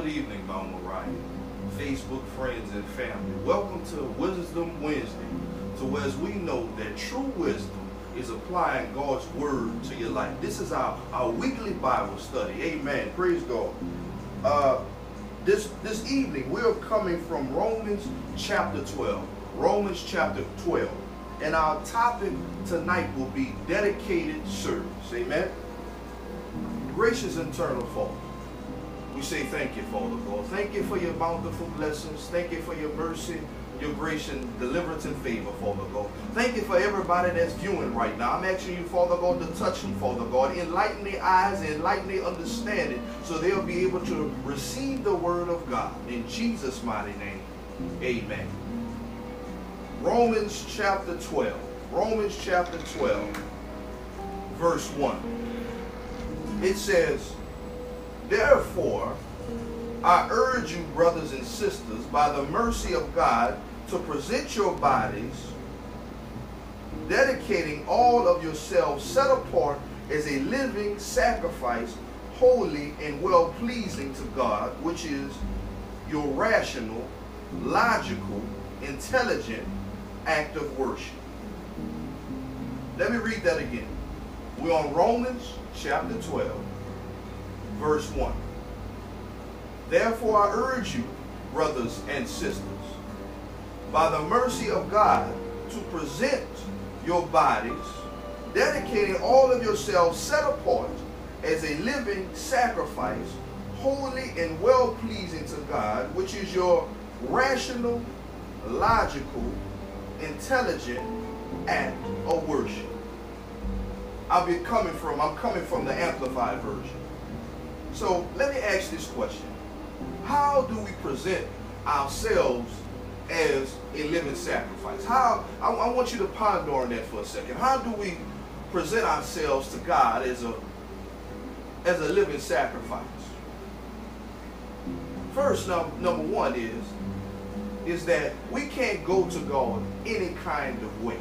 Good evening, Mount Moriah, Facebook friends and family. Welcome to Wisdom Wednesday, to as we know that true wisdom is applying God's word to your life. This is our, our weekly Bible study. Amen. Praise God. Uh, this, this evening, we're coming from Romans chapter 12. Romans chapter 12. And our topic tonight will be dedicated service. Amen. Gracious eternal Father, we say thank you, Father God. Thank you for your bountiful blessings. Thank you for your mercy, your grace, and deliverance and favor, Father God. Thank you for everybody that's viewing right now. I'm asking you, Father God, to touch them, Father God. Enlighten their eyes, enlighten their understanding, so they'll be able to receive the word of God. In Jesus' mighty name, amen. Romans chapter 12. Romans chapter 12, verse 1. It says, Therefore, I urge you, brothers and sisters, by the mercy of God, to present your bodies, dedicating all of yourselves set apart as a living sacrifice, holy and well pleasing to God, which is your rational, logical, intelligent act of worship. Let me read that again. We're on Romans chapter 12, verse 1. Therefore, I urge you, brothers and sisters, by the mercy of God, to present your bodies, dedicating all of yourselves set apart as a living sacrifice, holy and well pleasing to God, which is your rational, logical, intelligent act of worship. I'll be coming from, I'm coming from the Amplified Version. So let me ask this question. How do we present ourselves as a living sacrifice? How I, I want you to ponder on that for a second. How do we present ourselves to God as a as a living sacrifice? First, number, number one is is that we can't go to God any kind of way.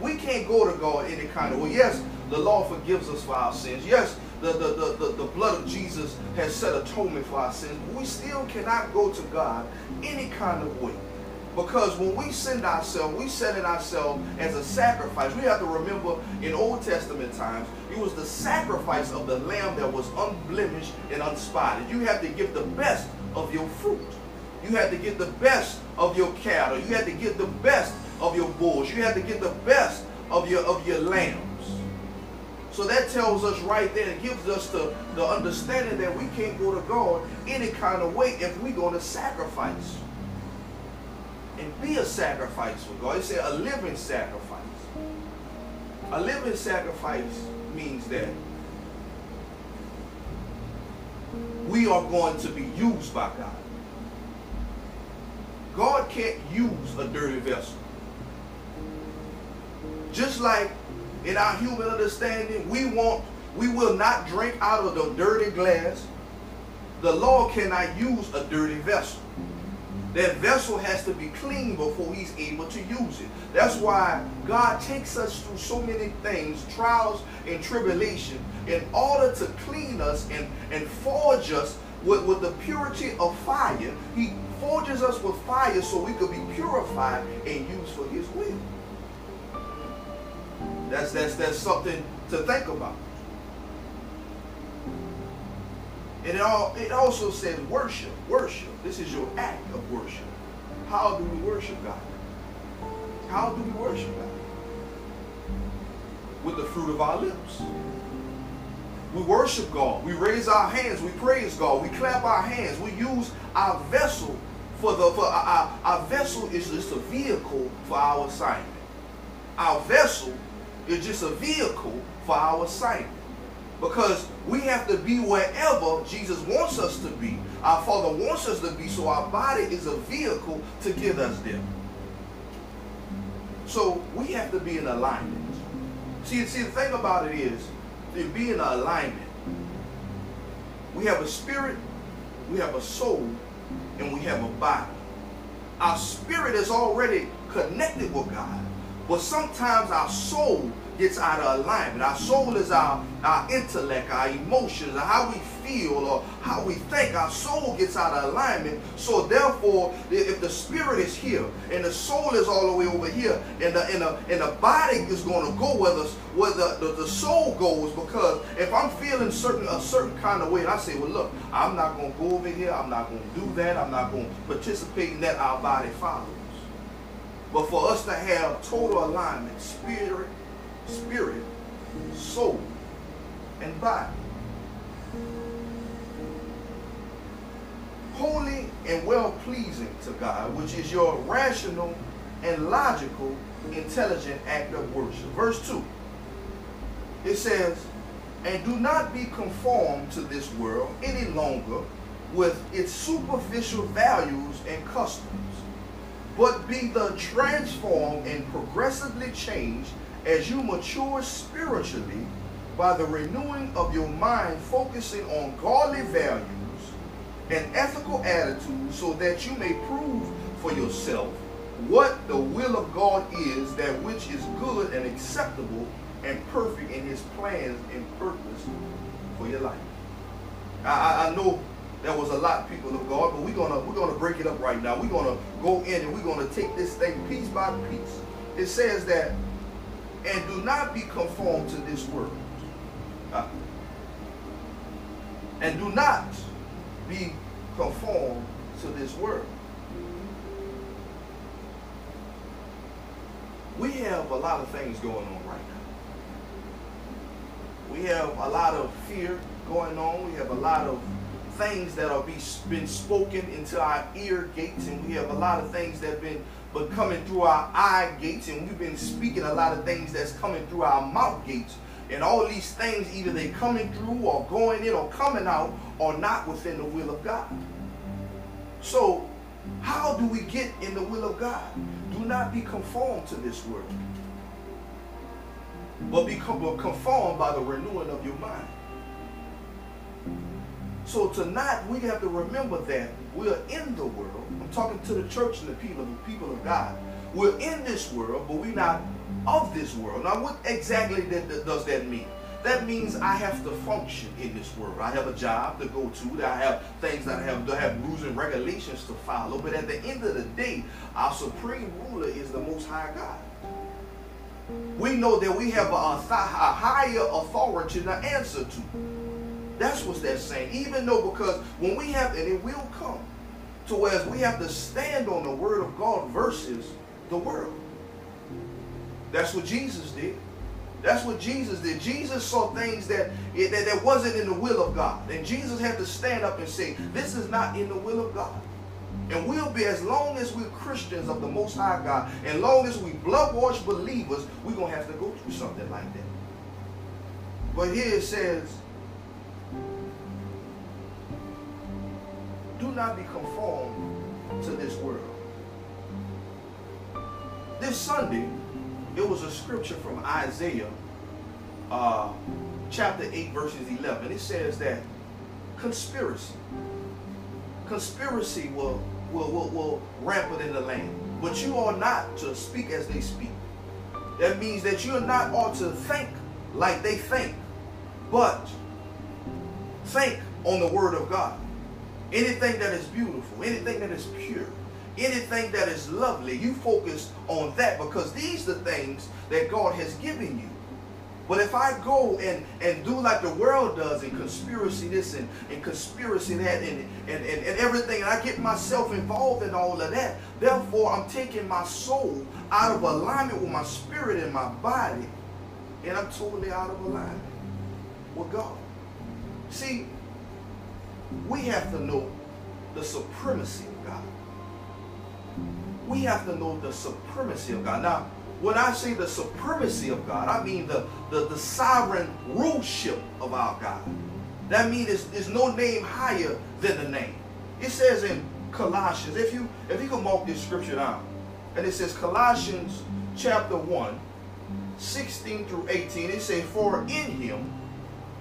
We can't go to God any kind of way. Yes, the law forgives us for our sins. Yes, the, the, the, the, blood of Jesus has set atonement for our sins. But we still cannot go to God any kind of way. Because when we send ourselves, we send it ourselves as a sacrifice. We have to remember in Old Testament times, it was the sacrifice of the lamb that was unblemished and unspotted. You have to give the best of your fruit. You had to get the best of your cattle. You had to get the best of your bulls. You had to get the best of your of your lambs. So that tells us right there, it gives us the, the understanding that we can't go to God any kind of way if we're going to sacrifice. And be a sacrifice for God. It said a living sacrifice. A living sacrifice means that we are going to be used by God. God can't use a dirty vessel. Just like in our human understanding, we want, we will not drink out of the dirty glass. The Lord cannot use a dirty vessel. That vessel has to be clean before he's able to use it. That's why God takes us through so many things, trials and tribulation, in order to clean us and, and forge us with, with the purity of fire. He forges us with fire so we could be purified and used for his will. That's, that's, that's something to think about. And it, all, it also says worship. Worship. This is your act of worship. How do we worship God? How do we worship God? With the fruit of our lips. We worship God. We raise our hands. We praise God. We clap our hands. We use our vessel for the for our, our vessel is just a vehicle for our assignment. Our vessel is just a vehicle for our assignment. Because we have to be wherever Jesus wants us to be. Our Father wants us to be, so our body is a vehicle to get us there. So we have to be in alignment. See, see the thing about it is, to be in alignment, we have a spirit, we have a soul, and we have a body. Our spirit is already connected with God, But sometimes our soul gets out of alignment. Our soul is our, our intellect, our emotions, how we feel or how we think. Our soul gets out of alignment. So therefore, if the spirit is here and the soul is all the way over here, and the and the, and the body is going to go where the where the, the, the soul goes, because if I'm feeling certain a certain kind of way, and I say, well, look, I'm not going to go over here. I'm not going to do that. I'm not going to participate in that. Our body follows. But for us to have total alignment, spirit, spirit, soul, and body. Holy and well-pleasing to God, which is your rational and logical, intelligent act of worship. Verse 2. It says, And do not be conformed to this world any longer with its superficial values and customs, but be the transformed and progressively changed as you mature spiritually by the renewing of your mind, focusing on godly values and ethical attitudes, so that you may prove for yourself what the will of God is, that which is good and acceptable and perfect in his plans and purpose for your life. I, I know there was a lot people of God, but we're gonna we're gonna break it up right now. We're gonna go in and we're gonna take this thing piece by piece. It says that and do not be conformed to this world. Uh, and do not be conformed to this world. We have a lot of things going on right now. We have a lot of fear going on. We have a lot of things that are be, been spoken into our ear gates, and we have a lot of things that have been but coming through our eye gates, and we've been speaking a lot of things that's coming through our mouth gates. And all these things, either they coming through or going in or coming out, or not within the will of God. So, how do we get in the will of God? Do not be conformed to this world, but be conformed by the renewing of your mind. So tonight we have to remember that we're in the world. I'm talking to the church and the people, the people of God. We're in this world, but we're not of this world. Now, what exactly does that mean? That means I have to function in this world. I have a job to go to. I have things that I have to have rules and regulations to follow. But at the end of the day, our supreme ruler is the Most High God. We know that we have a, a higher authority to answer to. That's what that's saying. Even though because when we have, and it will come, to where we have to stand on the word of God versus the world. That's what Jesus did. That's what Jesus did. Jesus saw things that, that, that wasn't in the will of God. And Jesus had to stand up and say, this is not in the will of God. And we'll be, as long as we're Christians of the Most High God, and long as we blood-washed believers, we're going to have to go through something like that. But here it says, do not be conformed to this world. This Sunday, it was a scripture from Isaiah uh, chapter 8, verses 11. It says that conspiracy, conspiracy will, will, will, will rampant in the land. But you are not to speak as they speak. That means that you're not ought to think like they think, but think on the word of God. Anything that is beautiful, anything that is pure, anything that is lovely, you focus on that because these are the things that God has given you. But if I go and, and do like the world does and conspiracy this and, and conspiracy that and, and, and, and everything, and I get myself involved in all of that, therefore I'm taking my soul out of alignment with my spirit and my body, and I'm totally out of alignment with God. See, we have to know the supremacy of God. We have to know the supremacy of God. Now, when I say the supremacy of God, I mean the, the, the sovereign ruleship of our God. That means there's, no name higher than the name. It says in Colossians, if you if you can mark this scripture down, and it says Colossians chapter 1, 16 through 18, it says, For in him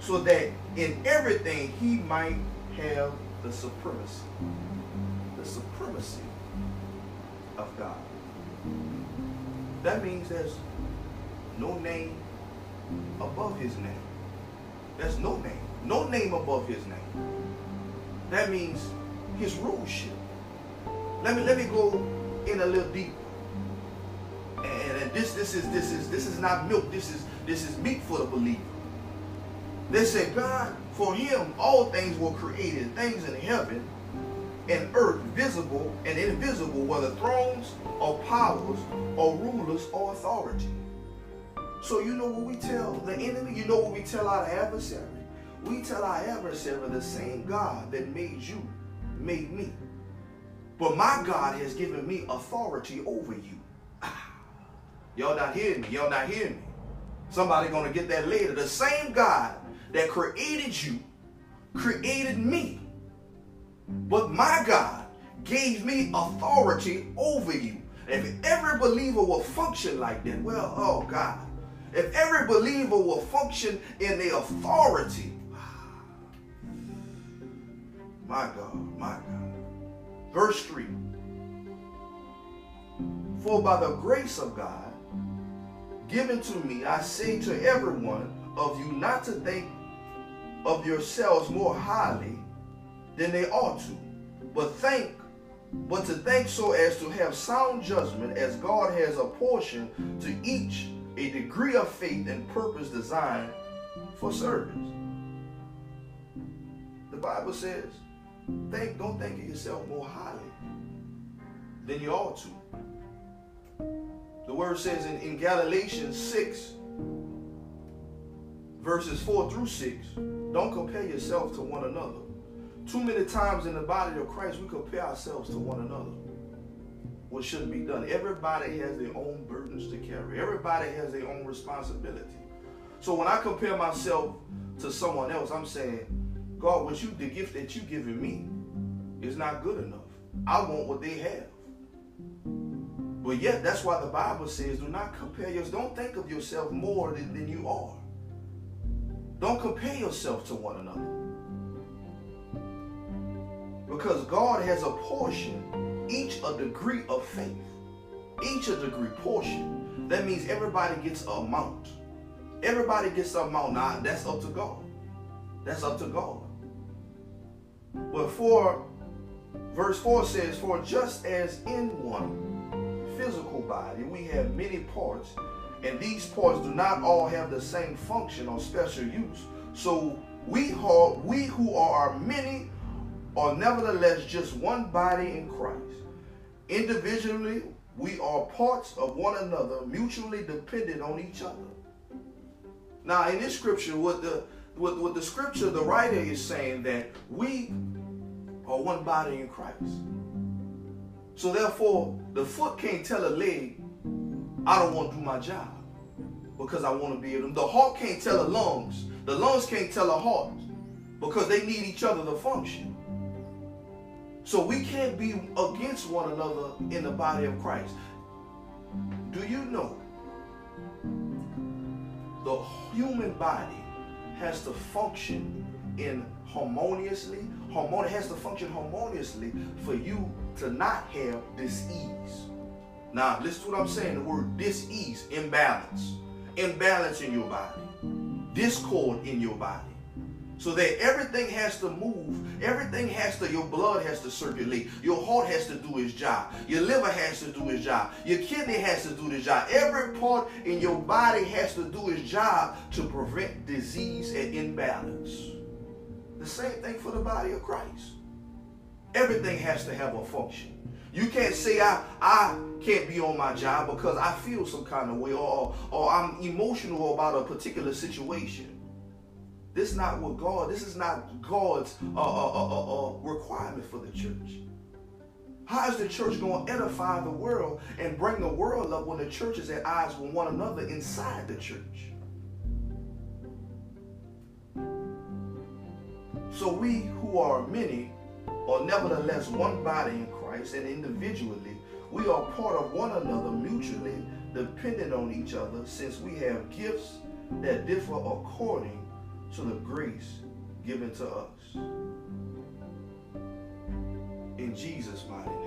so that in everything he might have the supremacy. The supremacy of God. That means there's no name above his name. There's no name. No name above his name. That means his rulership. Let me let me go in a little deeper. And, and this this is this is this is not milk. This is this is meat for the believer. They say, God, for him all things were created, things in heaven and earth, visible and invisible, whether thrones or powers or rulers or authority. So you know what we tell the enemy? You know what we tell our adversary? We tell our adversary the same God that made you, made me. But my God has given me authority over you. Ah. Y'all not hearing me. Y'all not hearing me. Somebody gonna get that later. The same God that created you created me. But my God gave me authority over you. If every believer will function like that, well, oh God, if every believer will function in the authority, my God, my God. Verse 3 For by the grace of God given to me, I say to everyone of you not to think of yourselves more highly than they ought to, but think, but to think so as to have sound judgment, as God has apportioned to each a degree of faith and purpose designed for service. The Bible says, think, don't think of yourself more highly than you ought to. The word says in, in Galatians 6, verses 4 through 6, don't compare yourself to one another. Too many times in the body of Christ, we compare ourselves to one another. What shouldn't be done. Everybody has their own burdens to carry. Everybody has their own responsibility. So when I compare myself to someone else, I'm saying, God, what you the gift that you given me is not good enough. I want what they have. But yet, that's why the Bible says, do not compare yourself. Don't think of yourself more than, than you are. Don't compare yourself to one another. Because God has a portion, each a degree of faith, each a degree portion. That means everybody gets a amount. Everybody gets a amount. Now, that's up to God. That's up to God. But for, verse 4 says, For just as in one physical body we have many parts, and these parts do not all have the same function or special use, so we, are, we who are many are nevertheless just one body in Christ. Individually, we are parts of one another, mutually dependent on each other. Now, in this scripture, what the what, what the scripture, the writer is saying that we are one body in Christ. So therefore, the foot can't tell a leg, I don't want to do my job because I want to be able to. The heart can't tell the lungs. The lungs can't tell the heart because they need each other to function. So we can't be against one another in the body of Christ. Do you know the human body has to function in harmoniously, harmoni- has to function harmoniously for you to not have disease. Now, listen to what I'm saying. The word disease, imbalance. Imbalance in your body. Discord in your body. So that everything has to move. Everything has to, your blood has to circulate. Your heart has to do its job. Your liver has to do its job. Your kidney has to do the job. Every part in your body has to do its job to prevent disease and imbalance. The same thing for the body of Christ. Everything has to have a function. You can't say I I can't be on my job because I feel some kind of way or or I'm emotional about a particular situation. This is not what God. This is not God's uh uh, uh, uh, uh, requirement for the church. How is the church going to edify the world and bring the world up when the church is at odds with one another inside the church? So we who are many are nevertheless one body in and individually we are part of one another mutually, dependent on each other, since we have gifts that differ according to the grace given to us. In Jesus' mighty name.